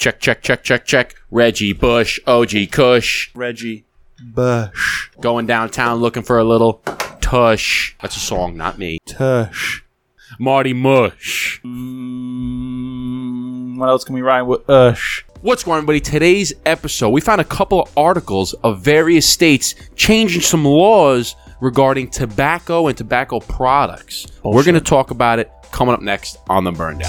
Check, check, check, check, check. Reggie Bush, OG Kush, Reggie Bush. going downtown looking for a little tush. That's a song, not me. Tush. Marty Mush. Mm, what else can we rhyme with? Ush. What's going on, everybody? Today's episode, we found a couple of articles of various states changing some laws regarding tobacco and tobacco products. We're going to talk about it coming up next on the Burn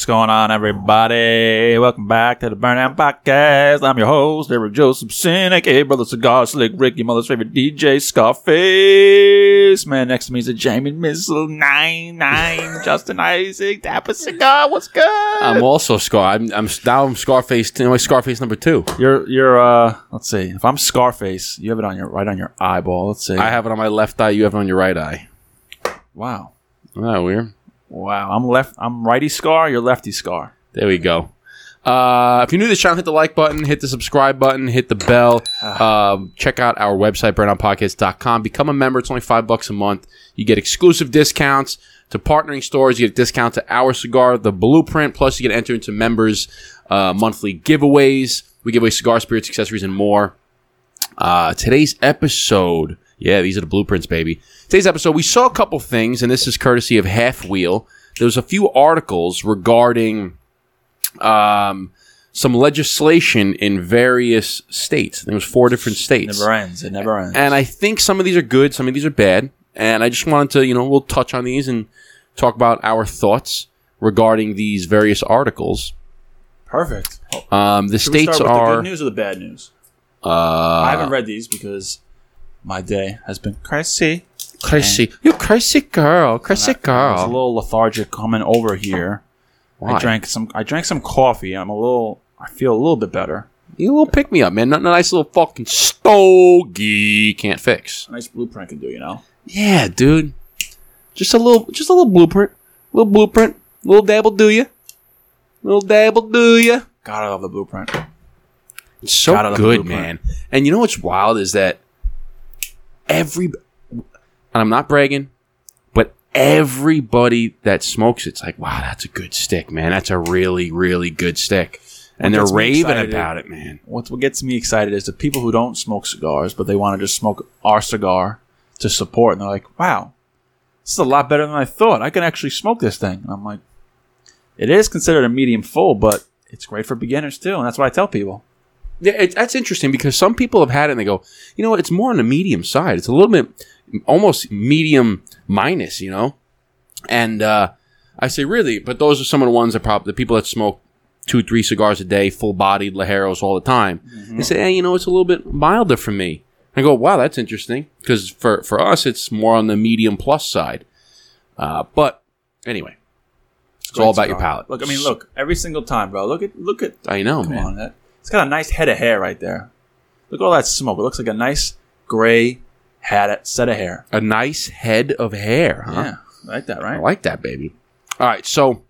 What's going on, everybody? Welcome back to the Burn Down Podcast. I'm your host, Eric Joseph Sin, aka Brother Cigar Slick Rick, your mother's favorite DJ, Scarface. Man, next to me is a Jamie Missile 99, Justin Isaac, Dapper Cigar. What's good? I'm also Scar. I'm, I'm now I'm Scarface. You know, Scarface number two. you're, you're, uh, let's see. If I'm Scarface, you have it on your, right on your eyeball. Let's see. I have it on my left eye. You have it on your right eye. wow. Isn't that weird? Wow. I'm left, I'm righty Scar, you're lefty Scar. There we go. Uh, if you're new to this channel, hit the like button, hit the subscribe button, hit the bell. Um, check out our website, burndownpodcast.com. Become a member. It's only five bucks a month. You get exclusive discounts to partnering stores. You get a discount to our cigar, the blueprint. Plus, you get to enter into members' uh, monthly giveaways. We give away cigar spirits, accessories, and more. Uh, today's episode, yeah, these are the blueprints, baby. Today's episode, we saw a couple things, and this is courtesy of Half Wheel. There was a few articles regarding um, some legislation in various states. There was four different states, Never ends. It never ends. and I think some of these are good, some of these are bad. And I just wanted to, you know, we'll touch on these and talk about our thoughts regarding these various articles. Perfect. Um, the Should we states start with the are. good news or the bad news? Uh, I haven't read these because my day has been crazy. crazy. You crazy girl, crazy I was a little lethargic coming over here. Why? I drank some. I drank some coffee. I'm a little. I feel a little bit better. You little pick me up, man. Not a nice little fucking stogie can't fix. A nice blueprint can do, you know. Yeah, dude. Just a little, just a little blueprint, little blueprint, little dabble do you. little dabble do you. God, I love the blueprint. It's so Gotta the good, man. And you know what's wild is that every, and I'm not bragging, but everybody that smokes it's like, wow, that's a good stick, man. That's a really, really good stick. And they're raving excited- about it, man. What, what gets me excited is the people who don't smoke cigars, but they want to just smoke our cigar to support, and they're like, "Wow, this is a lot better than I thought. I can actually smoke this thing." And I'm like, "It is considered a medium full, but it's great for beginners too." And that's what I tell people. Yeah, it, that's interesting because some people have had it and they go, you know it's more on the medium side. It's a little bit almost medium minus, you know? And uh, I say, really? But those are some of the ones that probably the people that smoke two, three cigars a day, full bodied Ligeros all the time. They say, hey, you know, it's a little bit milder for me. I go, wow, that's interesting because for, for us, it's more on the medium plus side. Uh, but anyway, it's all about your palate. Look, I mean, look every single time, bro. Look at look at I know, come man. on, that it's got a nice head of hair right there. Look at all that smoke. It looks like a nice gray hat set of hair. A nice head of hair, huh? Yeah, I like that, right? I like that, baby. All right, so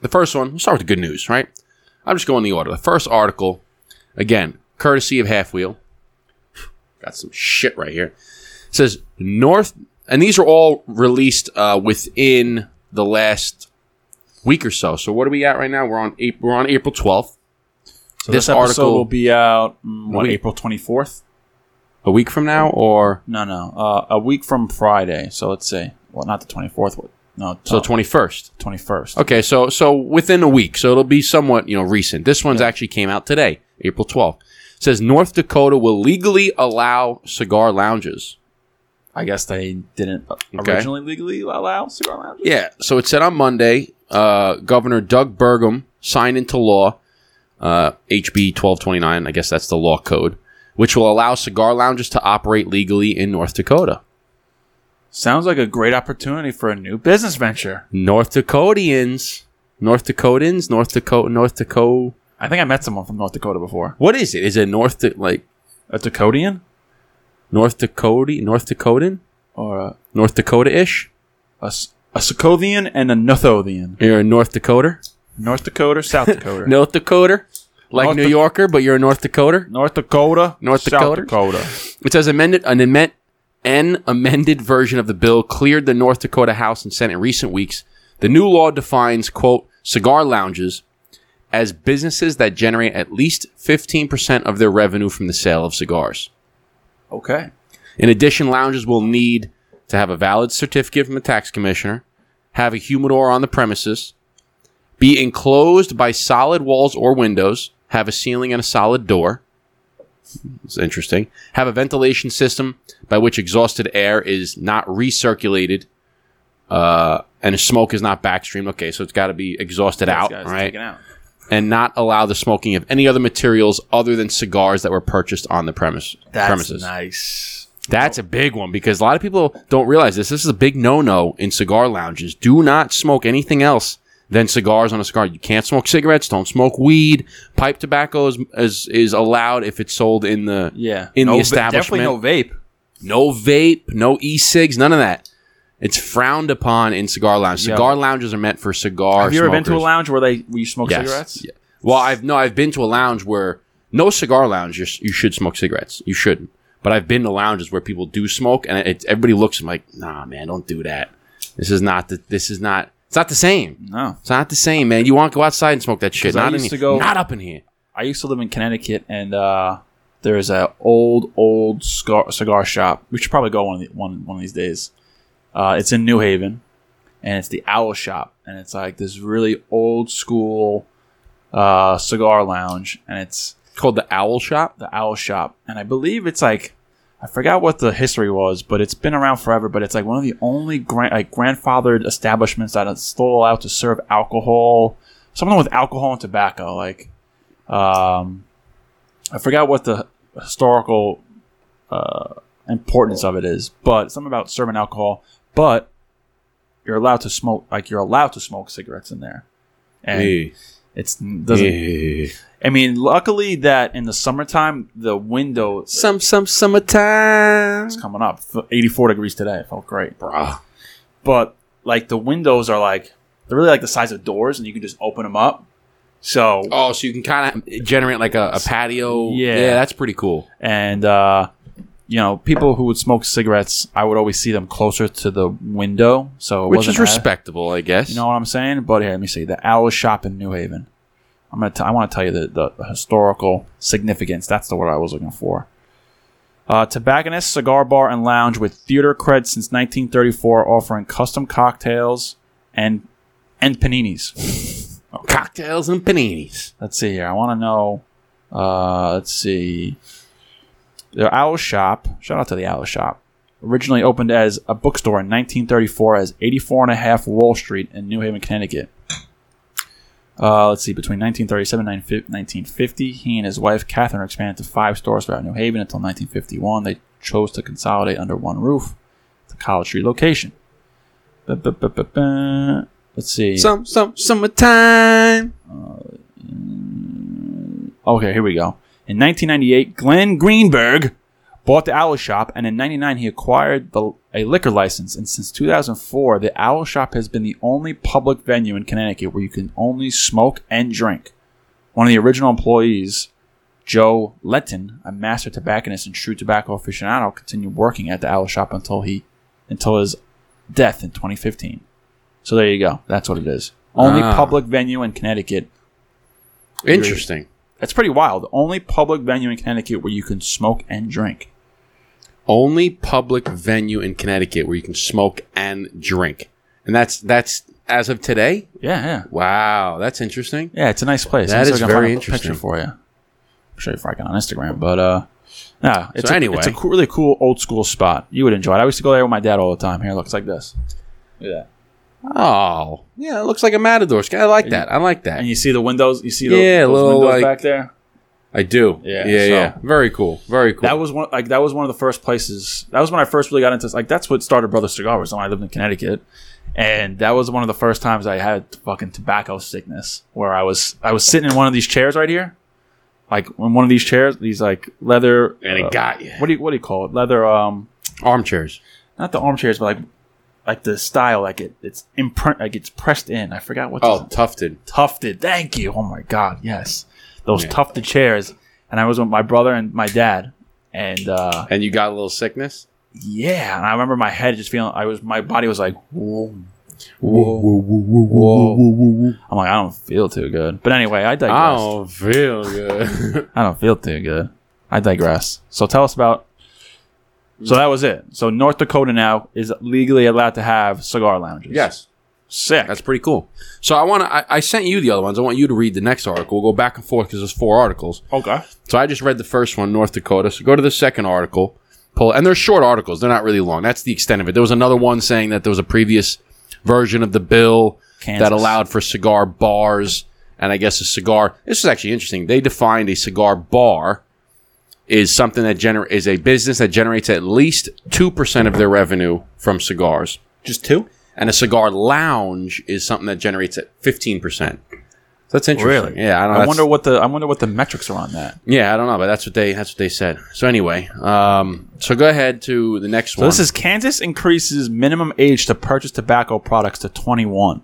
the first one, we'll start with the good news, right? I'm just going in the order. The first article, again, courtesy of Half Wheel. Got some shit right here. It says North, and these are all released uh, within the last week or so. So what are we at right now? We're on April, we're on April 12th. So This this, episode article- will be out mm, what week. April twenty fourth. A week from now, or No, no, uh, a week from Friday. So let's say, well, not the twenty fourth. No, so 21st. twenty first. Okay, so so within a week, so it'll be somewhat you know recent. This one's actually came out today, April twelfth. Says North Dakota will legally allow cigar lounges. I guess they didn't Okay. originally legally allow cigar lounges. Yeah, so it said on Monday, uh, Governor Doug Burgum signed into law uh, HB twelve twenty nine. I guess that's the law code, which will allow cigar lounges to operate legally in North Dakota. Sounds like a great opportunity for a new business venture. North Dakotians, North Dakotans, North Dakota, North Dakota. I think I met someone from North Dakota before. What is it? Is it North Da- like A Dakotian North Dakota, North Dakotan, or a North Dakota ish? a, S- a Sokothian and a Nothothian. You're in North Dakota, North Dakota, South Dakota. North Dakota, like North New Da- Yorker, but you're a North Dakota. North Dakota, North South Dakota? Dakota. It says amended an amend, an amended version of the bill cleared the North Dakota House and Senate in recent weeks. The new law defines quote cigar lounges as businesses that generate at least 15% of their revenue from the sale of cigars. Okay. In addition, lounges will need to have a valid certificate from a tax commissioner, have a humidor on the premises, be enclosed by solid walls or windows, have a ceiling and a solid door. It's interesting. Have a ventilation system by which exhausted air is not recirculated uh, and smoke is not backstreamed. Okay, so it's got to be exhausted out, right? out. And not allow the smoking of any other materials other than cigars that were purchased on the premise, That's premises. nice. That's a big one because a lot of people don't realize this. This is a big no-no in cigar lounges. Do not smoke anything else than cigars on a cigar. You can't smoke cigarettes. Don't smoke weed. Pipe tobacco is is, is allowed if it's sold in the Yeah. in no, the establishment. Definitely no vape. no vape, no e-cigs, none of that. It's frowned upon in cigar lounges. Yeah. Cigar lounges are meant for cigar. Have you ever been to a lounge where they where you smoke Yes. cigarettes? Yeah. Well, I've no, I've been to a lounge where no cigar lounge. You, you should smoke cigarettes. You shouldn't. But I've been to lounges where people do smoke, and it, everybody looks me like, "Nah, man, don't do that. This is not the. This is not. It's not the same. No. It's not the same, man. You want to go outside and smoke that shit. Not in here. to go- Not up in here. I used to live in Connecticut, and uh, there's a old old cigar, cigar shop. We should probably go one of the, one one of these days. Uh, it's in New Haven, and it's the Owl Shop, and it's like this really old school uh, cigar lounge, and it's Called the Owl Shop. the Owl Shop, and I believe it's like I forgot what the history was, but it's been around forever. But it's like one of the only grand, like grandfathered establishments that is still allowed to serve alcohol, something with alcohol and tobacco. Like, um, I forgot what the historical uh, importance of it is, but something about serving alcohol. But you're allowed to smoke, like you're allowed to smoke cigarettes in there, and Hey. It's doesn't. Hey. I mean, luckily that in the summertime the window Some some summertime. it's coming up. 84 degrees today. It felt great. Bruh. But like the windows are like they're really like the size of doors, and you can just open them up. So Oh, so you can kind of generate like a, a patio. Yeah. yeah, that's pretty cool. and uh, you know, people who would smoke cigarettes, I would always see them closer to the window. So it Which is respectable, I guess. You know what I'm saying? But here, let me see. The Owl Shop in New Haven. I'm gonna. T- I want to tell you the, the, the historical significance. That's the word I was looking for. Uh, tobacconist, cigar bar, and lounge with theater cred since 1934, offering custom cocktails and and paninis. cocktails and paninis. Let's see here. I want to know. Uh, let's see. The Owl Shop. Shout out to the Owl Shop. Originally opened as a bookstore in 1934 as 84 and a half Wall Street in New Haven, Connecticut. Uh, let's see. Between 1937 and 1950, he and his wife Catherine expanded to five stores throughout New Haven until 1951. They chose to consolidate under one roof, the College Street location. Let's see. Some some summertime. Okay, here we go. In 1998, Glenn Greenberg bought the Owl Shop, and in 99 he acquired the, a liquor license. And since 2004, the Owl Shop has been the only public venue in Connecticut where you can only smoke and drink. One of the original employees, Joe Letton, a master tobacconist and true tobacco aficionado, continued working at the Owl Shop until he until his death in 2015. So there you go. That's what it is. Only Ah. public venue in Connecticut Interesting. That's pretty wild. The only public venue in Connecticut where you can smoke and drink. Only public venue in Connecticut where you can smoke and drink, and that's that's as of today. Yeah, yeah, Wow, that's interesting. yeah. It's a nice place. That is very interesting. Picture for you. I'll show you if I can on Instagram. But uh, yeah. It's So a, anyway. it's a really cool old school spot. You would enjoy it. I used to go there with my dad all the time. Here, it looks like this. Look at that. Oh, yeah, it looks like a matador. I like that. I like that. And you see the windows. You see the Yeah, those little, windows like- back there. I do. Yeah, yeah, so- yeah. Very cool. Very cool. That was one like that was one of the first places. That was when I first really got into like that's what started Brother Cigar was when I lived in Connecticut, and that was one of the first times I had fucking tobacco sickness where I was I was sitting in one of these chairs right here, like in one of these chairs, these like leather. and it uh, got you. what do you what do you call it? Leather um Armchairs. not the armchairs but like like the style like it it's imprint like it's pressed in. I forgot what. Oh, tufted. tufted. Thank you. Oh my god, yes. those Yeah. tufted chairs, and I was with my brother and my dad, and uh, And you got a little sickness. yeah, and I remember my head just feeling. I was my body was like, whoa, Whoa, whoa, whoa. I'm like, I don't feel too good. But anyway, I digress. I don't feel good. I don't feel too good. I digress. So tell us about. So that was it. So North Dakota now is legally allowed to have cigar lounges. yes. sick. That's pretty cool. So I want to. I, I sent you the other ones. I want you to read the next article. We'll go back and forth because there's four articles. okay. So I just read the first one, North Dakota. So go to the second article, pull, and they're short articles. They're not really long. That's the extent of it. There was another one saying that there was a previous version of the bill Kansas. that allowed for cigar bars, and I guess a cigar. This is actually interesting. They defined a cigar bar is something that gener- is a business that generates at least two percent of their revenue from cigars, Just two. and a cigar lounge is something that generates at fifteen percent. That's interesting. Really? Yeah, I don't. know. I wonder what the I wonder what the metrics are on that. yeah, I don't know, but that's what they that's what they said. So anyway, um, so go ahead to the next So one. this is Kansas increases minimum age to purchase tobacco products to 21.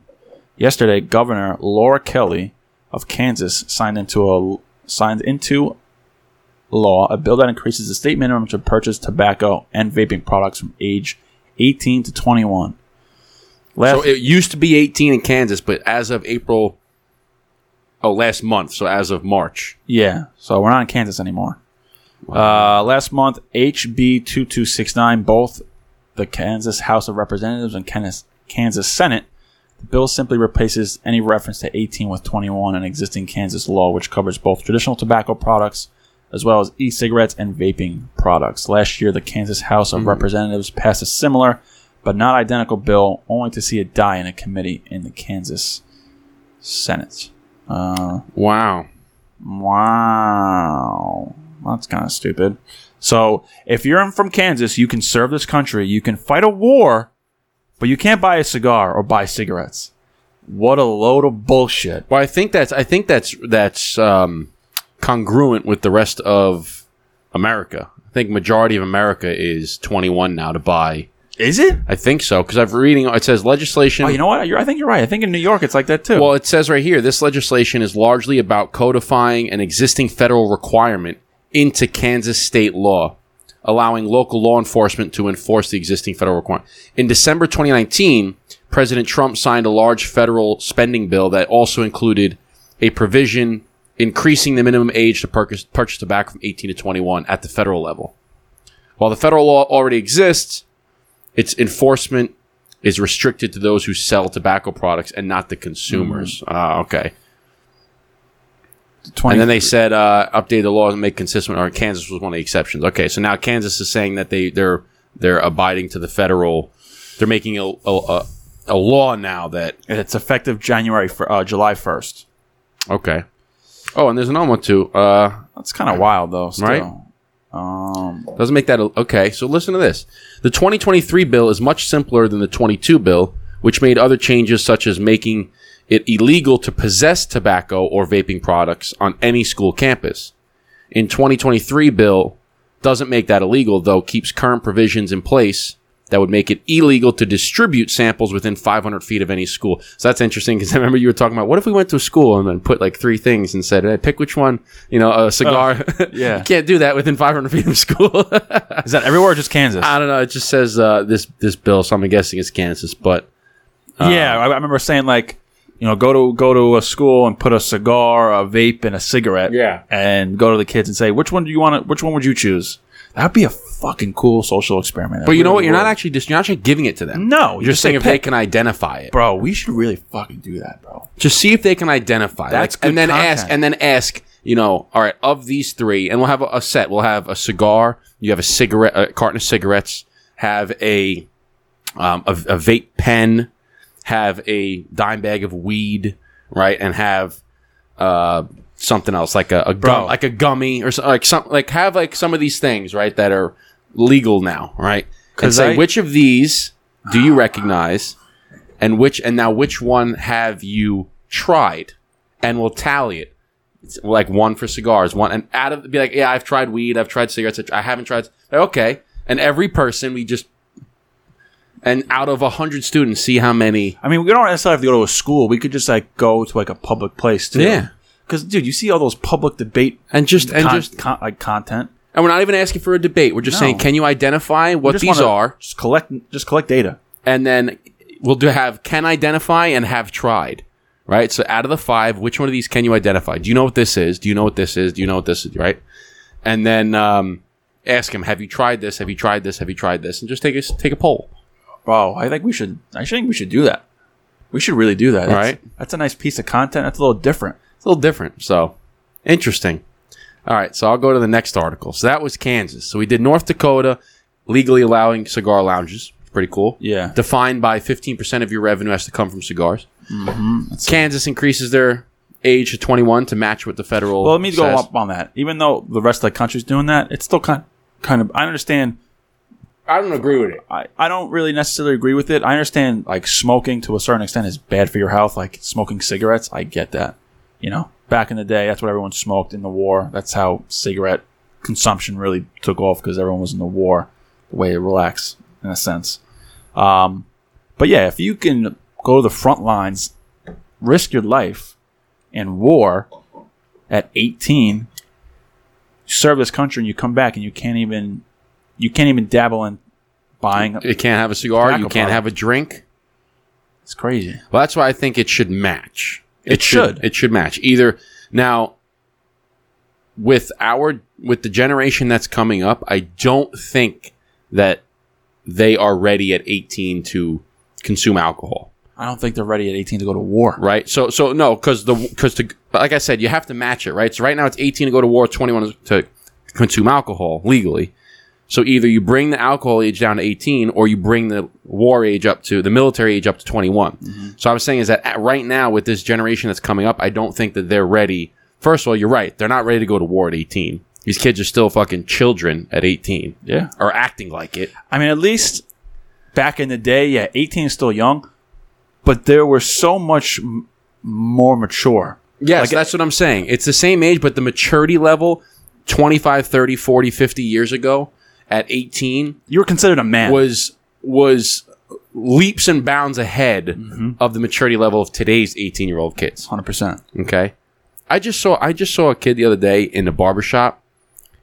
Yesterday, Governor Laura Kelly of Kansas signed into a signed into law a bill that increases the state minimum to purchase tobacco and vaping products from age 18 to 21. Last, so it used to be 18 in Kansas, but as of April, oh, last month, so as of March. Yeah, so we're not in Kansas anymore. Uh, last month, HB 2269, both the Kansas House of Representatives and Kansas, Kansas Senate, the bill simply replaces any reference to 18 with 21 in existing Kansas law, which covers both traditional tobacco products as well as e cigarettes and vaping products. Last year, the Kansas House of Representatives passed a similar but not identical bill, only to see it die in a committee in the Kansas Senate. Uh, Wow. Wow. That's kind of stupid. So, if you're from Kansas, you can serve this country, you can fight a war, but you can't buy a cigar or buy cigarettes. What a load of bullshit. Well, I think that's I think that's that's um, congruent with the rest of America. I think majority of America is 21 now to buy. Is it? I think so because I've reading. It says legislation. Oh, you know what? You're, I think you're right. I think in New York it's like that too. Well, it says right here this legislation is largely about codifying an existing federal requirement into Kansas state law, allowing local law enforcement to enforce the existing federal requirement. In December 2019, President Trump signed a large federal spending bill that also included a provision increasing the minimum age to purchase, purchase tobacco from 18 to 21 at the federal level. While the federal law already exists, its enforcement is restricted to those who sell tobacco products and not the consumers. Ah, okay. 20 And then they said uh, update the law and make consistent. Or Kansas was one of the exceptions. Okay, so now Kansas is saying that they they're they're abiding to the federal. They're making a a, a, a law now that it's effective January for uh, July 1st. okay. Oh, and there's another one too. Uh, That's kind of wild though. Still. Right? Um, Doesn't make that a- okay. So listen to this. The 2023 bill is much simpler than the 22 bill, which made other changes such as making it illegal to possess tobacco or vaping products on any school campus. In 2023 bill doesn't make that illegal though keeps current provisions in place that would make it illegal to distribute samples within 500 feet of any school. So that's interesting because I remember you were talking about what if we went to a school and then put like three things and said, hey, pick which one, you know, a cigar. yeah. you can't do that within 500 feet of school. is that everywhere or just Kansas? I don't know. It just says uh, this this bill, so I'm guessing it's Kansas. But yeah, I, I remember saying like, you know, go to go to a school and put a cigar, a vape, and a cigarette. Yeah. and go to the kids and say, which one do you want to? Which one would you choose? That'd be a fucking cool social experiment. but you know what? You're not actually just you're not actually giving it to them. No, you're just saying if they can identify it. bro. We should really fucking do that, bro. Just see if they can identify. That's like, good and then content. ask and then ask. You know, all right, of these three, and we'll have a, a set. We'll have a cigar. You have a cigarette, a carton of cigarettes. Have a um, a, a vape pen. Have a dime bag of weed, right? And have uh, something else like a, a gum, like a gummy or so, like some like have like some of these things right that are legal now, right? And say I- which of these do you recognize, and which and now which one have you tried, and we'll tally it. It's like one for cigars, one and out of be like, yeah, I've tried weed, I've tried cigarettes, I haven't tried. Okay, and every person we just and out of a hundred students, see how many. I mean, we don't necessarily have to go to a school. We could just like go to like a public place too. Yeah. Because because dude, you see all those public debate and just and con- just con- like content. and we're not even asking for a debate. We're just No. saying, can you identify what these wanna are, Just collect, just collect data. and then we'll do have can identify and have tried. Right. So out of the five, which one of these can you identify? Do you know what this is? Do you know what this is? Do you know what this is? Right. And then um, ask him, have you tried this? Have you tried this? Have you tried this? And just take a take a poll. Bro, I think we should. I think we should do that. We should really do that. That's, Right. That's a nice piece of content. That's a little different. It's a little different. So interesting. All right, so I'll go to the next article. So that was Kansas. So we did North Dakota legally allowing cigar lounges. Pretty cool. Yeah. Defined by 15% of your revenue has to come from cigars. Mm-hmm. Kansas increases their age to 21 to match what the federal. Well, let me go up on that. Even though the rest of the country's doing that, it's still kind kind of. I understand. I don't agree with it. I, I don't really necessarily agree with it. I understand like smoking to a certain extent is bad for your health, like smoking cigarettes. I get that. You know, back in the day, that's what everyone smoked in the war. That's how cigarette consumption really took off because everyone was in the war. The way to relax, in a sense. Um, but yeah, if you can go to the front lines, risk your life in war at 18, you serve this country, and you come back and you can't even you can't even dabble in buying. You can't have a cigar. You can't product. have a drink. It's crazy. Well, that's why I think it should match. It should. It should match. Either now with our with the generation that's coming up, I don't think that they are ready at 18 to consume alcohol. I don't think they're ready at 18 to go to war. Right? So so no, cuz the cuz to like I said, you have to match it, right? So right now it's 18 to go to war, 21 to consume alcohol legally. So either you bring the alcohol age down to 18 or you bring the war age up to the military age up to 21. Mm-hmm. So I was saying is that at, right now with this generation that's coming up, I don't think that they're ready. First of all, you're right. They're not ready to go to war at 18. These kids are still fucking children at 18 Yeah. or acting like it. I mean, at least back in the day, yeah, 18 is still young, but there were so much m- more mature. Yes, Like- that's what I'm saying. It's the same age, but the maturity level 25, 30, 40, 50 years ago at 18 You were considered a man. was was leaps and bounds ahead of the maturity level of today's 18 year old kids. 100%. Okay. I just saw I just saw a kid the other day in the barber shop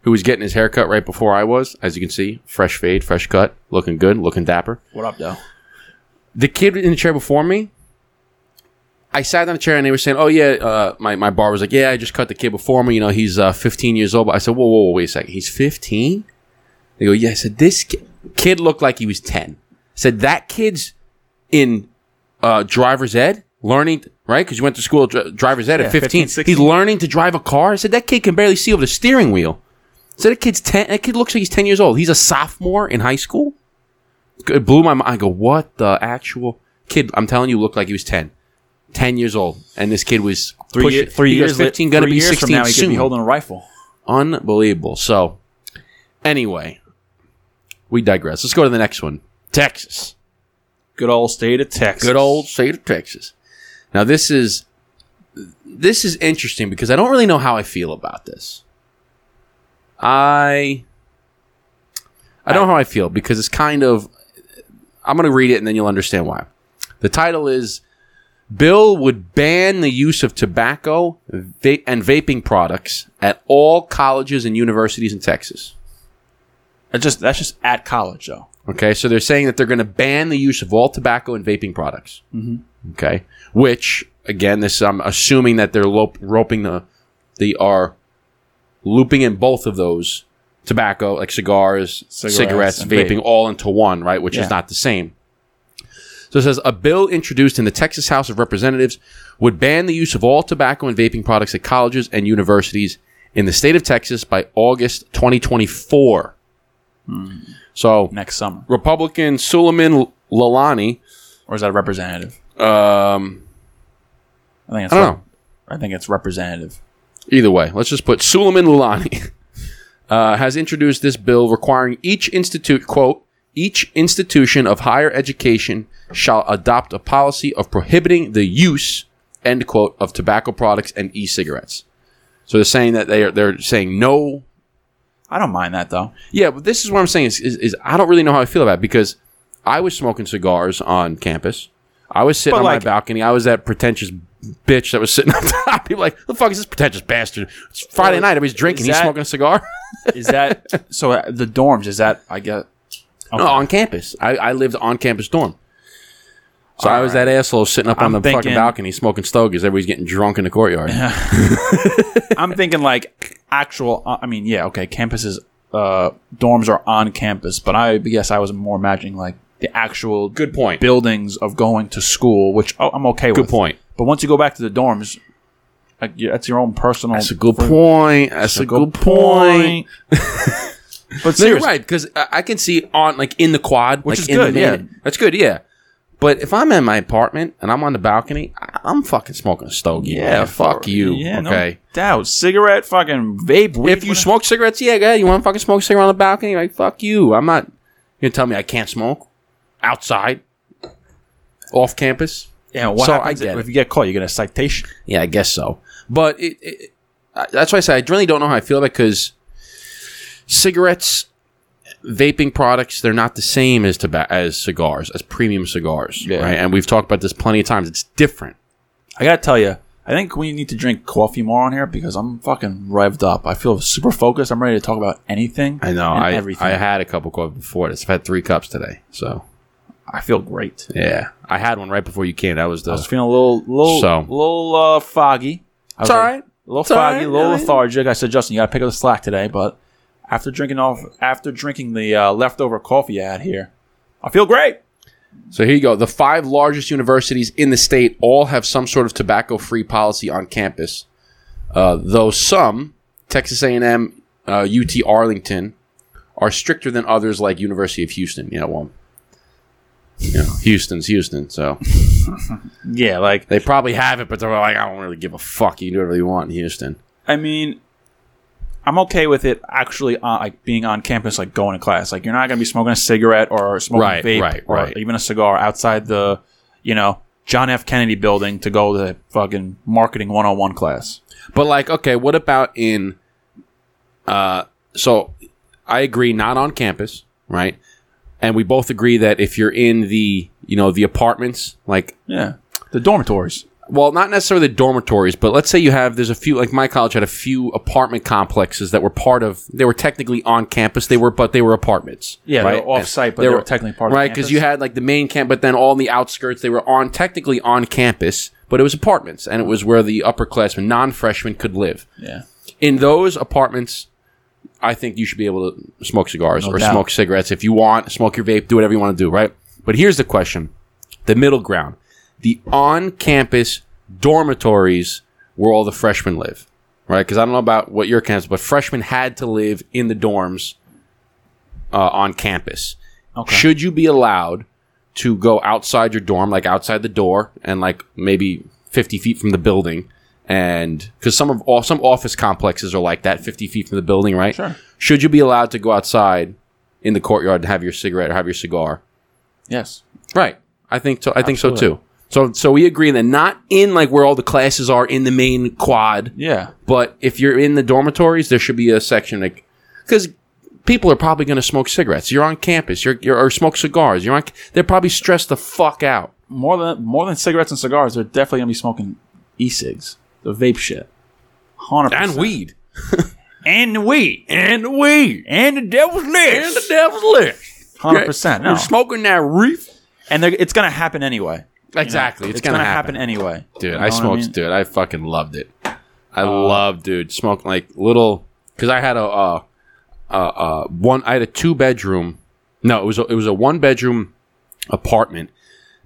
who was getting his hair cut right before I was, as you can see. Fresh fade, fresh cut, looking good, looking dapper. What up, though? The kid in the chair before me, I sat on the chair and they were saying, "Oh yeah," uh, my my barber was like, "Yeah, I just cut the kid before me. You know, he's uh, 15 years old." But I said, "Whoa, whoa, whoa, wait a second. He's 15?" They go, "Yeah." I said, "This ki- kid looked like he was 10." I said, "That kid's in uh, driver's ed, learning right because you went to school driver's ed Yeah, at 15. 15, He's learning to drive a car." I said, "That kid can barely see over the steering wheel." I said, "That kid's 10. That kid looks like he's 10 years old. He's a sophomore in high school." It blew my mind. I go, "What the actual kid?" I'm telling you, looked like he was 10. 10 years old, and this kid was Three, pushing- year, three years, 15, gonna three be years 16 from now, he soon. could be holding a rifle. Unbelievable. So, anyway, we digress. Let's go to the next one. Texas. Good old state of Texas. Good old state of Texas. Now, this is this is interesting because I don't really know how I feel about this. I I don't know how I feel because it's kind of I'm going to read it and then you'll understand why. The title is Bill would ban the use of tobacco va- and vaping products at all colleges and universities in Texas. That's just that's just at college though. Okay, so they're saying that they're going to ban the use of all tobacco and vaping products. Mm-hmm. Okay, which again, this I'm assuming that they're roping the they are looping in both of those tobacco, like cigars, Cigarettes, cigarettes, vaping, vape. all into one, right? Which Yeah. is not the same. So it says a bill introduced in the Texas House of Representatives would ban the use of all tobacco and vaping products at colleges and universities in the state of Texas by August 2024. So Next summer, Republican Suleman Lalani. or is that a representative? Um, I think it's. I don't rep- know. I think it's representative. Either way, let's just put Suleman Lalani uh, has introduced this bill requiring each institute quote each institution of higher education shall adopt a policy of prohibiting the use end quote of tobacco products and e-cigarettes. So they're saying that they are they're saying no I don't mind that though. Yeah, but this is what I'm saying is, is, is I don't really know how I feel about it because I was smoking cigars on campus. I was sitting But on like- my balcony. I was that pretentious bitch that was sitting on top. People like, the fuck is this pretentious bastard? It's Friday Well, night. Everybody's drinking. He's that- smoking a cigar. Is that so? uh, The dorms is that I get. No, on campus. I, I lived on campus dorm. So I was that asshole sitting up on I'm the fucking balcony smoking stogies. Everybody's getting drunk in the courtyard. I'm thinking like actual. uh, I mean, yeah, okay. Campuses, uh, dorms are on campus, but I guess I was more imagining like the actual Good point. buildings of going to school, which oh, I'm okay with. Good point. But once you go back to the dorms, like, yeah, that's your own personal. That's a good point. That's a good point. but No, you're seriously, right because I, I can see on like in the quad, Which like, is in the good, main- That's good, yeah. But if I'm in my apartment and I'm on the balcony, I'm fucking smoking a stogie. yeah, fuck for- you. Yeah, okay. no doubt. Cigarette, fucking vape. Weed, if you whatever. smoke cigarettes, yeah, go ahead. You want to fucking smoke a cigarette on the balcony? Like fuck you. I'm not. You gonna tell me I can't smoke outside, off campus? yeah, what So I happens get if it. you get caught? You get a citation. Yeah, I guess so. But it, it, I- that's why I say I really don't know how I feel about because cigarettes, vaping products, they're not the same as tobacco as cigars, as premium cigars, Yeah. right? And we've talked about this plenty of times. It's different. I gotta tell you, I think we need to drink coffee more on here because I'm fucking revved up. I feel super focused. I'm ready to talk about anything. I know. I everything. I had a couple coffee before this. I've had three cups today, so I feel great. yeah. I had one right before you came. That was the. I was feeling a little, little, So. little uh, foggy. It's all right. A little It's foggy, right, a little lethargic. I said, Justin, you gotta pick up the slack today. But after drinking off, after drinking the uh, leftover coffee I had here, I feel great. So here you go. The five largest universities in the state all have some sort of tobacco-free policy on campus. Uh, though some, Texas A&M, uh, UT Arlington, are stricter than others, like University of Houston. You know, well, you know, Houston's Houston, so Yeah, like they probably have it, but they're like, I don't really give a fuck. You can do whatever you want in Houston. I mean, I'm okay with it actually on, like being on campus, like going to class. Like you're not gonna be smoking a cigarette or smoking Right, vape right, or right. even a cigar outside the, you know, John F. Kennedy building to go to fucking marketing 101 class. But like, okay, what about in? Uh, so I agree, not on campus, right? And we both agree that if you're in the, you know, the apartments, like, Yeah, the dormitories. Well, not necessarily the dormitories, but let's say you have, there's a few, like my college had a few apartment complexes that were part of, they were technically on campus, they were, but they were apartments. Yeah, they right? were off-site, but they were technically part of right, because you had like the main camp, but then all in the outskirts, they were on technically on campus, but it was apartments, and it was where the upperclassmen, non-freshmen, could live Yeah, in those apartments, I think you should be able to smoke cigars No or doubt. smoke cigarettes if you want. Smoke your vape, do whatever you want to do, right? But here's the question: the middle ground, the on-campus dormitories where all the freshmen live, right? Because I don't know about what your campus, but freshmen had to live in the dorms uh, on campus. Okay. Should you be allowed to go outside your dorm, like outside the door, and like maybe fifty feet from the building? And because some of all some office complexes are like that, fifty feet from the building, right? Sure. Should you be allowed to go outside in the courtyard to have your cigarette or have your cigar? yes, Right. I think so. I think so too. So so we agree that not in like where all the classes are in the main quad, yeah. but if you're in the dormitories, there should be a section like because people are probably going to smoke cigarettes. You're on campus. You're, you're or smoke cigars. You're on. They're probably stressed the fuck out. More than more than cigarettes and cigars, they're definitely gonna be smoking e-cigs, the vape shit, hundred And weed. and weed, And weed. and the devil's list. And the devil's list. hundred percent. You're smoking that reef. and it's gonna happen anyway. Exactly. It's, it's, gonna, happen. happen. anyway, Dude, You know I smoked. mean? Dude, I fucking loved it. I love, dude, smoke like little because I had a uh, uh, uh, one. I had a two bedroom. No, it was a, it was a one bedroom apartment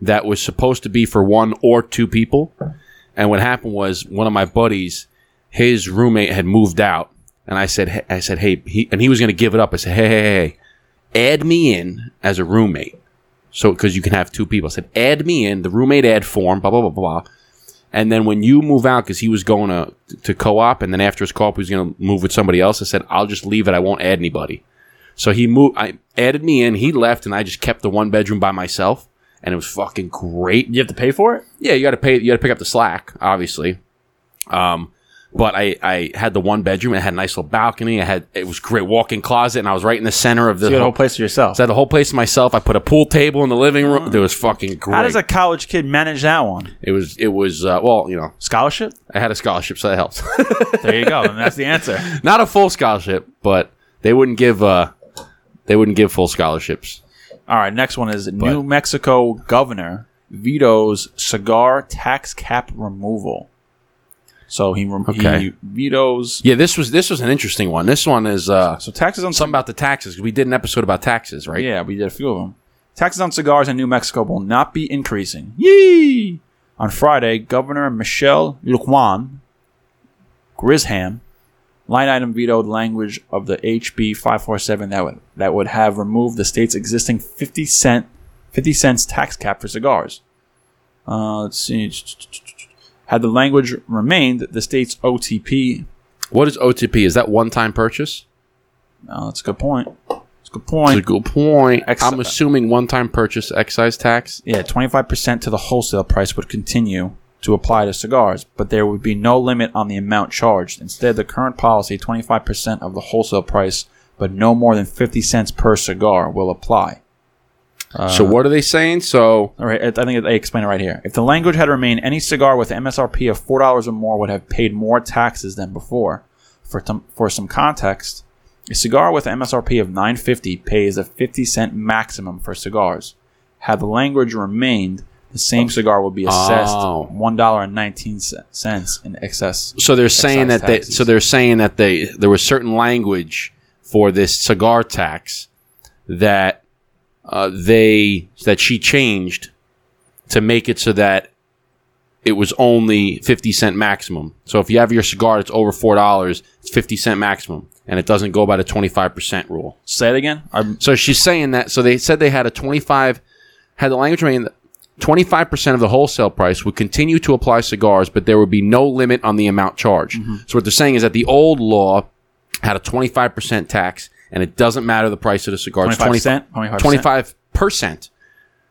that was supposed to be for one or two people. And what happened was one of my buddies, his roommate had moved out, and I said, hey- I said, hey, he, and he was going to give it up. I said, hey, hey, hey, hey, add me in as a roommate. So, because you can have two people. I said, add me in, the roommate ad form, blah, blah, blah, blah. And then when you move out, because he was going to, to co op, and then after his co op, he was going to move with somebody else, I said, I'll just leave it. I won't add anybody. So he moved, I added me in, he left, and I just kept the one bedroom by myself. And it was fucking great. You have to pay for it. Yeah, you got to pay. You got to pick up the slack, obviously. Um, but I, I had the one bedroom. It had a nice little balcony. I had it was great walk-in closet, and I was right in the center of the. You had a whole, whole place to yourself. so I had the whole place to myself. I put a pool table in the living room. It was fucking great. How does a college kid manage that one? it was it was uh, well, you know, Scholarship? I had a scholarship, so that helps. There you go. and that's the answer. Not a full scholarship, but they wouldn't give uh they wouldn't give full scholarships. All right, next one is New Mexico governor vetoes cigar tax cap removal. So he, Okay. he vetoes. Yeah, this was this was an interesting one. This one is uh So taxes on something about the taxes. We did an episode about taxes, right? Yeah, we did a few of them. Taxes on cigars in New Mexico will not be increasing. Yee! On Friday, Governor Michelle Lujan Grisham line item vetoed language of the HB 547 that would that would have removed the state's existing 50 cent 50 cents tax cap for cigars. Uh, let's see. Had the language remained, the state's OTP. What is OTP? Is that one time purchase? Oh, that's a good point. That's a good That's point. a good point. Ex- I'm assuming one time purchase excise tax. Yeah, 25% to the wholesale price would continue to apply to cigars, but there would be no limit on the amount charged. Instead, the current policy, 25% of the wholesale price, but no more than 50 cents per cigar, will apply. So uh, what are they saying? So All right, I think they explain it right here. If the language had remained, any cigar with MSRP of four dollars or more would have paid more taxes than before. For some, for some context, a cigar with MSRP of nine fifty pays a fifty cent maximum for cigars. Had the language remained, the same oh. cigar would be assessed Oh. one dollar and nineteen cents in excess. so they're saying that they so they're saying that they there was certain language for this cigar tax that uh, they that she changed to make it so that it was only 50 cent maximum. So if you have your cigar that's over $4, it's 50 cent maximum and it doesn't go by the 25% rule. Say it again. I'm, So she's saying that. So they said they had a 25, had the language remain 25% of the wholesale price would continue to apply cigars, but there would be no limit on the amount charged. So what they're saying is that the old law had a 25% tax and it doesn't matter the price of the cigar. It's 25%? 25 percent.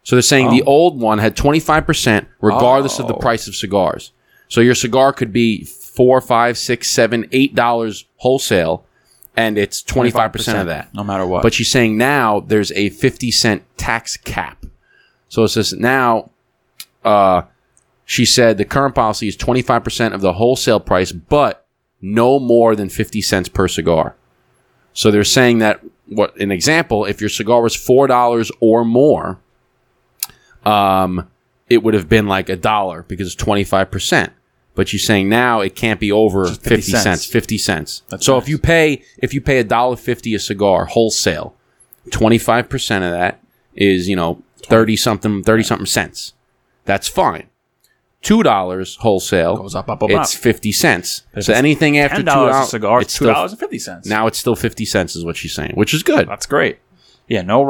So they're saying the old one had 25% regardless of the Oh. price of cigars. So your cigar could be four, five, six, seven, eight dollars wholesale, and it's 25% of that. no matter what. But she's saying now there's a 50 cent tax cap. So it says now, uh, she said the current policy is 25% of the wholesale price, but no more than 50 cents per cigar. So they're saying that, what, an example, if your cigar was $4 or more, um, it would have been like a dollar because it's 25%. But you're saying now it can't be over 50, 50 cents. cents. 50 cents. That's so nice. if you pay if you pay a dollar fifty a cigar wholesale, twenty five percent of that is you know thirty something thirty something cents. That's fine. Two dollars wholesale Goes up, up, up, It's up. fifty cents. So anything after two dollars cigar, it's two dollars fifty now it's still fifty cents is what she's saying, which is good. That's great. Yeah, no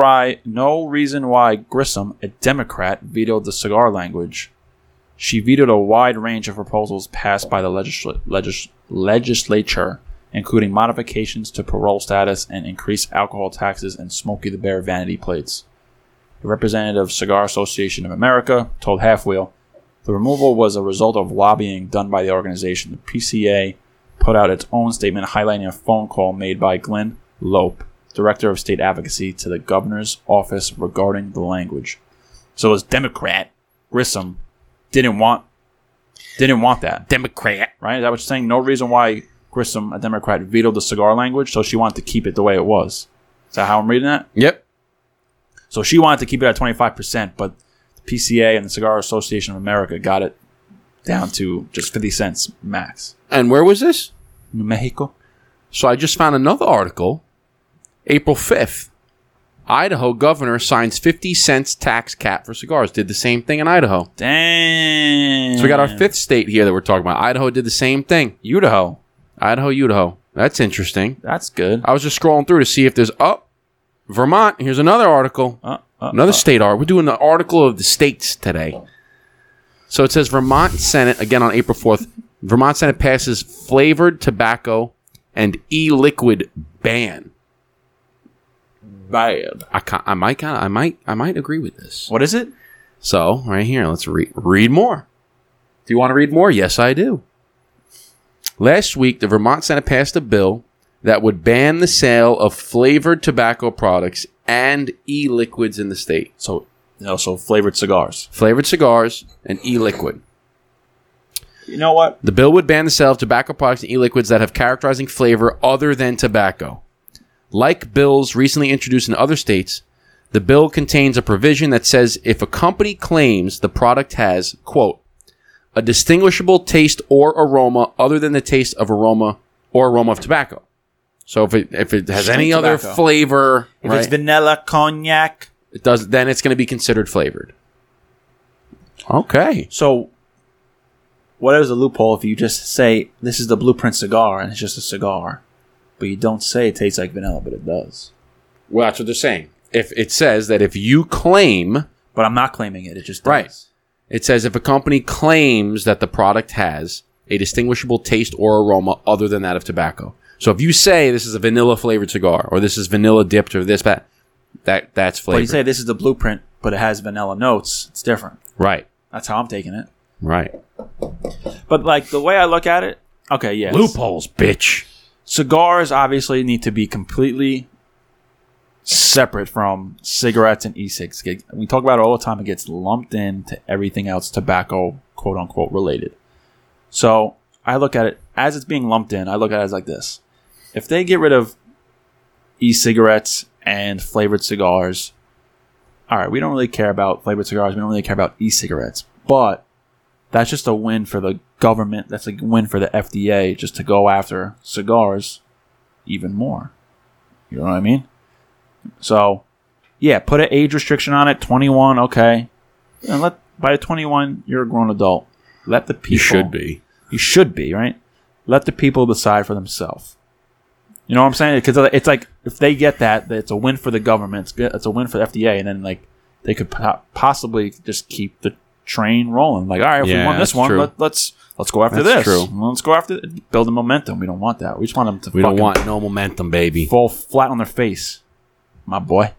no reason why Grisham, a Democrat, vetoed the cigar language. She vetoed a wide range of proposals passed by the legisla- legis- legislature, including modifications to parole status and increased alcohol taxes and Smokey the Bear vanity plates. The representative of Cigar Association of America told Half Wheel the removal was a result of lobbying done by the organization. The PCA put out its own statement highlighting a phone call made by Glynn Loope, Director of State Advocacy, to the governor's office regarding the language. So as Democrat, Grisham didn't want didn't want that, Democrat. right? Is that what you're saying? No reason why Grisham, a Democrat, vetoed the cigar language, so she wanted to keep it the way it was. Is that how I'm reading that? Yep. So she wanted to keep it at 25%, but the PCA and the Cigar Association of America got it down to just 50 cents max. And where was this? New Mexico? So I just found another article. April fifth. Idaho governor signs 50 cents tax cap for cigars. Did the same thing in Idaho. Dang. So we got our fifth state here that we're talking about. Idaho did the same thing. Idaho. Idaho, Idaho. That's interesting. That's good. I was just scrolling through to see if there's oh, Vermont. Here's another article. Uh, Another state art. We're doing the article of the states today. So it says Vermont Senate again on April fourth. Vermont Senate passes flavored tobacco and e-liquid ban. bad. I, ca- I might kinda, I might I might agree with this. What is it? So right here, let's read read more. Do you want to read more? Yes, I do. Last week, the Vermont Senate passed a bill that would ban the sale of flavored tobacco products and e-liquids in the state. So, you know, so flavored cigars. Flavored cigars and e-liquid. You know what? The bill would ban the sale of tobacco products and e-liquids that have characterizing flavor other than tobacco. Like bills recently introduced in other states, the bill contains a provision that says if a company claims the product has, quote, a distinguishable taste or aroma other than the taste of aroma or aroma of tobacco. So if it if it has Straight any other tobacco. flavor, If right, it's vanilla cognac. it does then it's going to be considered flavored. Okay. So, what is the loophole if you just say this is the blueprint cigar and it's just a cigar, but you don't say it tastes like vanilla, but it does. Well, that's what they're saying. If it says that if you claim But I'm not claiming it. It just does. Right. It says if a company claims that the product has a distinguishable taste or aroma other than that of tobacco. So if you say this is a vanilla flavored cigar or this is vanilla dipped or this that that that's flavor. But you say this is the blueprint, but it has vanilla notes. It's different. right. That's how I'm taking it. Right. But like the way I look at it, okay, yes. Loopholes, bitch. Cigars obviously need to be completely separate from cigarettes and e-cigs. We talk about it all the time. It gets lumped into everything else tobacco, quote unquote, related. So I look at it as it's being lumped in. I look at it as like this: if they get rid of e-cigarettes and flavored cigars, all right, we don't really care about flavored cigars. We don't really care about e-cigarettes, but that's just a win for the government. That's a win for the FDA just to go after cigars even more. You know what I mean? So, yeah, put an age restriction on it. Twenty one, okay. And let by twenty one, you're a grown adult. Let the people. You should be. You should be right. Let the people decide for themselves. You know what I'm saying? Because it's like if they get that, it's a win for the government. It's, good, it's a win for the FDA, and then like they could po- possibly just keep the train rolling. Like, all right, if Yeah, we won this one, true. let, let's let's go after That's this. true. Let's go after build the momentum. We don't want that. We just want them to We don't want no momentum, baby. fall flat on their face, my boy.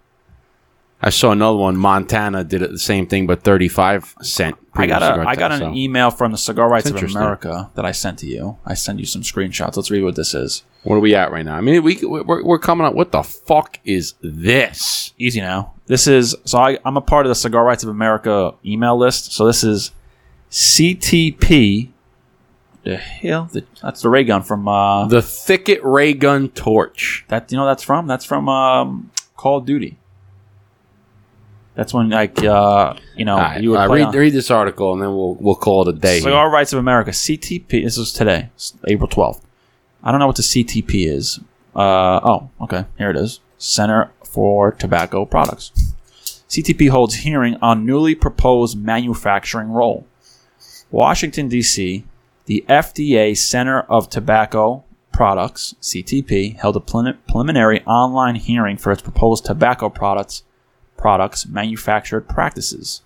I saw another one. Montana did it the same thing, but thirty-five cent. I got a I got an so. email from the Cigar Rights of. America that I sent to you. I send you some screenshots. Let's read what this is. What are we at right now? I mean, we we're, we're coming up. What the fuck is this? easy now. This is so I, I'm a part of the Cigar Rights of America email list. So this is CTP. The hell, the, that's the ray gun from uh, The Thicket Ray Gun Torch. that. You know that's from that's from um, Call of Duty. That's when like uh, you know right, you would all right, play read, on- read this article and then we'll we'll call it a day. Cigar Rights of America CTP. This was today, April twelfth. I don't know what the CTP is. Uh, oh, okay, here it is. Center for Tobacco Products. CTP holds hearing on newly proposed manufacturing role. Washington, D.C., the FDA Center of Tobacco Products, CTP, held a preliminary online hearing for its proposed tobacco products products manufactured practices.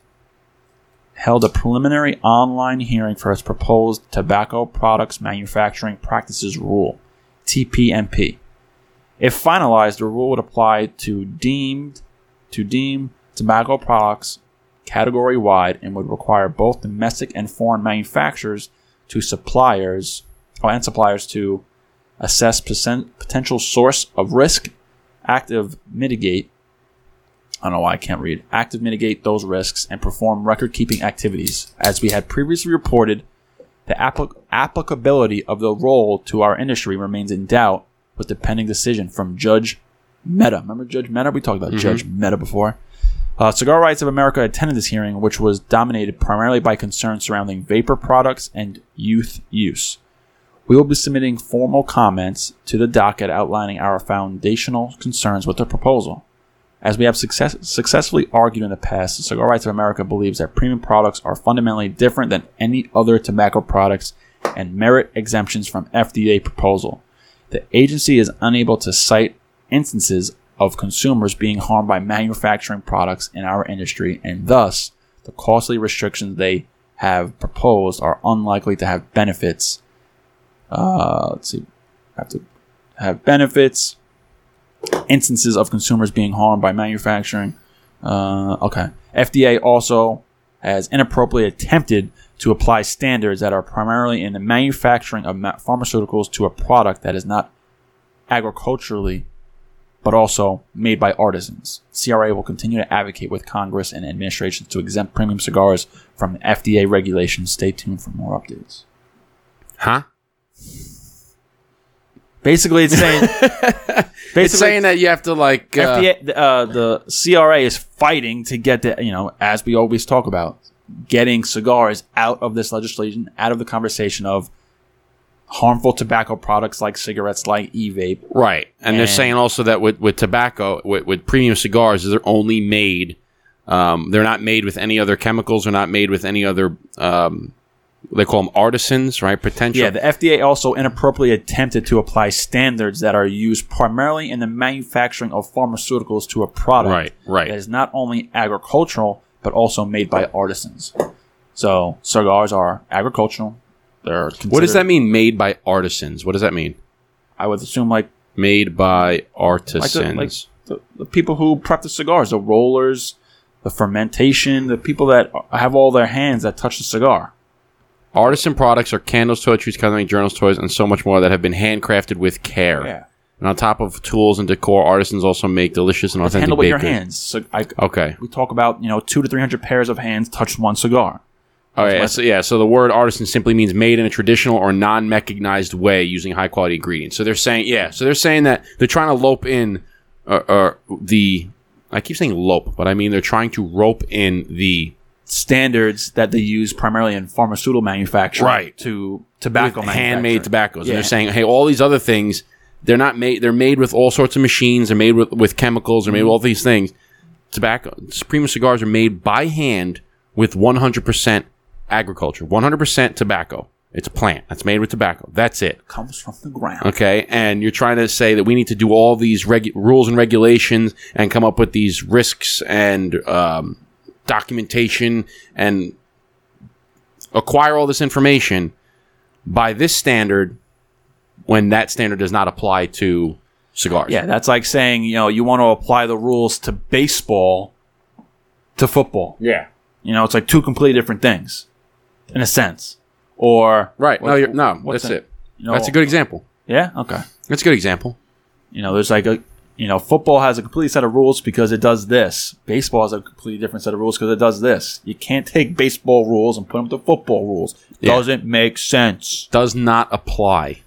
Held a preliminary online hearing for its proposed Tobacco Products Manufacturing Practices Rule, TPMP. If finalized, the rule would apply to deemed to deem tobacco products category wide and would require both domestic and foreign manufacturers to suppliers oh, and suppliers to assess potential source of risk, active mitigate. I don't know why I can't read. Active mitigate those risks and perform record keeping activities. As we had previously reported, the applic- applicability of the role to our industry remains in doubt with the pending decision from Judge Mehta. Remember Judge Mehta? We talked about Judge Mehta before. Uh, Cigar Rights of America attended this hearing, which was dominated primarily by concerns surrounding vapor products and youth use. We will be submitting formal comments to the docket outlining our foundational concerns with the proposal. As we have success- successfully argued in the past, Cigar Rights of America believes that premium products are fundamentally different than any other tobacco products and merit exemptions from FDA proposal. The agency is unable to cite instances of consumers being harmed by manufacturing products in our industry, and thus the costly restrictions they have proposed are unlikely to have benefits. Uh, let's see, have to have benefits. Instances of consumers being harmed by manufacturing. Uh, okay. FDA also has inappropriately attempted to apply standards that are primarily in the manufacturing of ma- pharmaceuticals to a product that is not agriculturally but also made by artisans. CRA will continue to advocate with Congress and administrations to exempt premium cigars from FDA regulations. Stay tuned for more updates. Huh? Basically, it's saying basically It's saying that you have to like. Uh, FDA, the, uh, the CRA is fighting to get the, you know, as we always talk about, getting cigars out of this legislation, out of the conversation of harmful tobacco products like cigarettes, like e-vape. Right, and, they're saying also that with, with tobacco, with, with premium cigars, they're only made. Um, they're not made with any other chemicals. They're not made with any other. Um, they call them artisans, right? Potential. Yeah, the FDA also inappropriately attempted to apply standards that are used primarily in the manufacturing of pharmaceuticals to a product Right, right. that is not only agricultural but also made by artisans. So cigars are agricultural. They're what does that mean? Made by artisans. What does that mean? I would assume like Made by like artisans. the, like the, the people who prep the cigars, the rollers, the fermentation, the people that have all their hands that touch the cigar. Artisan products are candles, toiletries, coloring journals, toys, and so much more that have been handcrafted with care. Yeah. And on top of tools and decor, artisans also make delicious and authentic handle with your hands. So I, Okay. we talk about you know two to three hundred pairs of hands touch one cigar. All right. So, yeah. So the word artisan simply means made in a traditional or non-mechanized way using high-quality ingredients. So they're saying, yeah. So they're saying that they're trying to lope in, uh, uh, the. I keep saying lope, but I mean they're trying to rope in the Standards that they use primarily in pharmaceutical manufacturing Right. to tobacco handmade tobaccos. And they're saying, hey, all these other things, they're not made. They're made with all sorts of machines. They're made with, with chemicals. They're made with all these things. Tobacco, premium cigars are made by hand with 100% agriculture, 100% tobacco. It's a plant that's made with tobacco. That's it. comes from the ground. Okay, and you're trying to say that we need to do all these regu- rules and regulations and come up with these risks and um, documentation and acquire all this information by this standard when that standard does not apply to cigars. Yeah, that's like saying you know you want to apply the rules to baseball to football. yeah. You know, it's like two completely different things, in a sense. Or Right. no, you're, no, that's that? it. You know, That's a good example. Yeah. Okay. That's a good example. You know, there's like a you know, football has a complete set of rules because it does this. Baseball has a completely different set of rules because it does this. You can't take baseball rules and put them to football rules. Yeah. Doesn't make sense. Does not apply.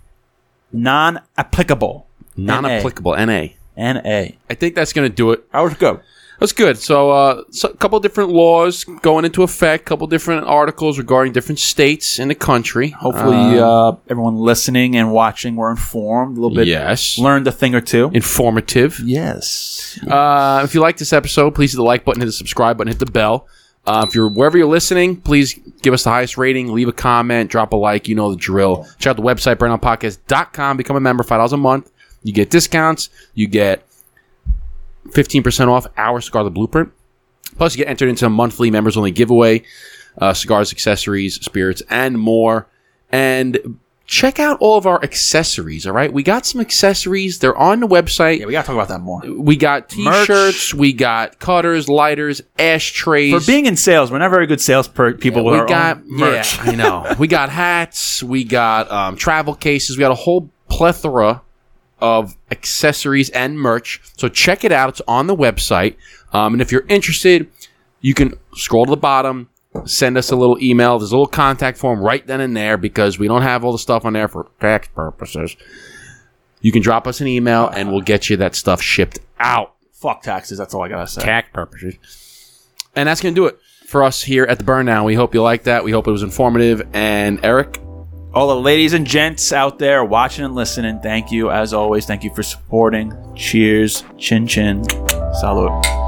Non-applicable. Non-applicable. NA. N-A. I think that's going to do it. It go? That's good. So, uh, so a couple different laws going into effect, a couple different articles regarding different states in the country. Hopefully, uh, everyone listening and watching were informed a little bit. yes, Learned a thing or two. informative. Yes. Uh, if you like this episode, please hit the like button, hit the subscribe button, hit the bell. Uh, if you're wherever you're listening, please give us the highest rating, leave a comment, drop a like. You know the drill. Check out the website, burndownpodcast.com. Become a member, $5 a month. You get discounts. You get 15% off our Cigar the Blueprint. Plus, you get entered into a monthly members only giveaway, uh, cigars, accessories, spirits, and more. And check out all of our accessories, all right? We got some accessories. They're on the website. Yeah, we gotta talk about that more. We got t-shirts, we got cutters, lighters, ashtrays. For being in sales, we're not very good sales per- people with we got merch. yeah, I know. we got hats, we got um, travel cases, we got a whole plethora of accessories and merch. So check it out. It's on the website. Um, and if you're interested, you can scroll to the bottom, send us a little email. There's a little contact form right then and there because we don't have all the stuff on there for tax purposes. You can drop us an email and we'll get you that stuff shipped out. Fuck taxes. That's all I gotta say. tax purposes. And that's going to do it for us here at the Burn Down. We hope you liked that. We hope it was informative. And Eric, All the ladies and gents out there watching and listening, thank you as always. Thank you for supporting. Cheers. Chin chin. Salute.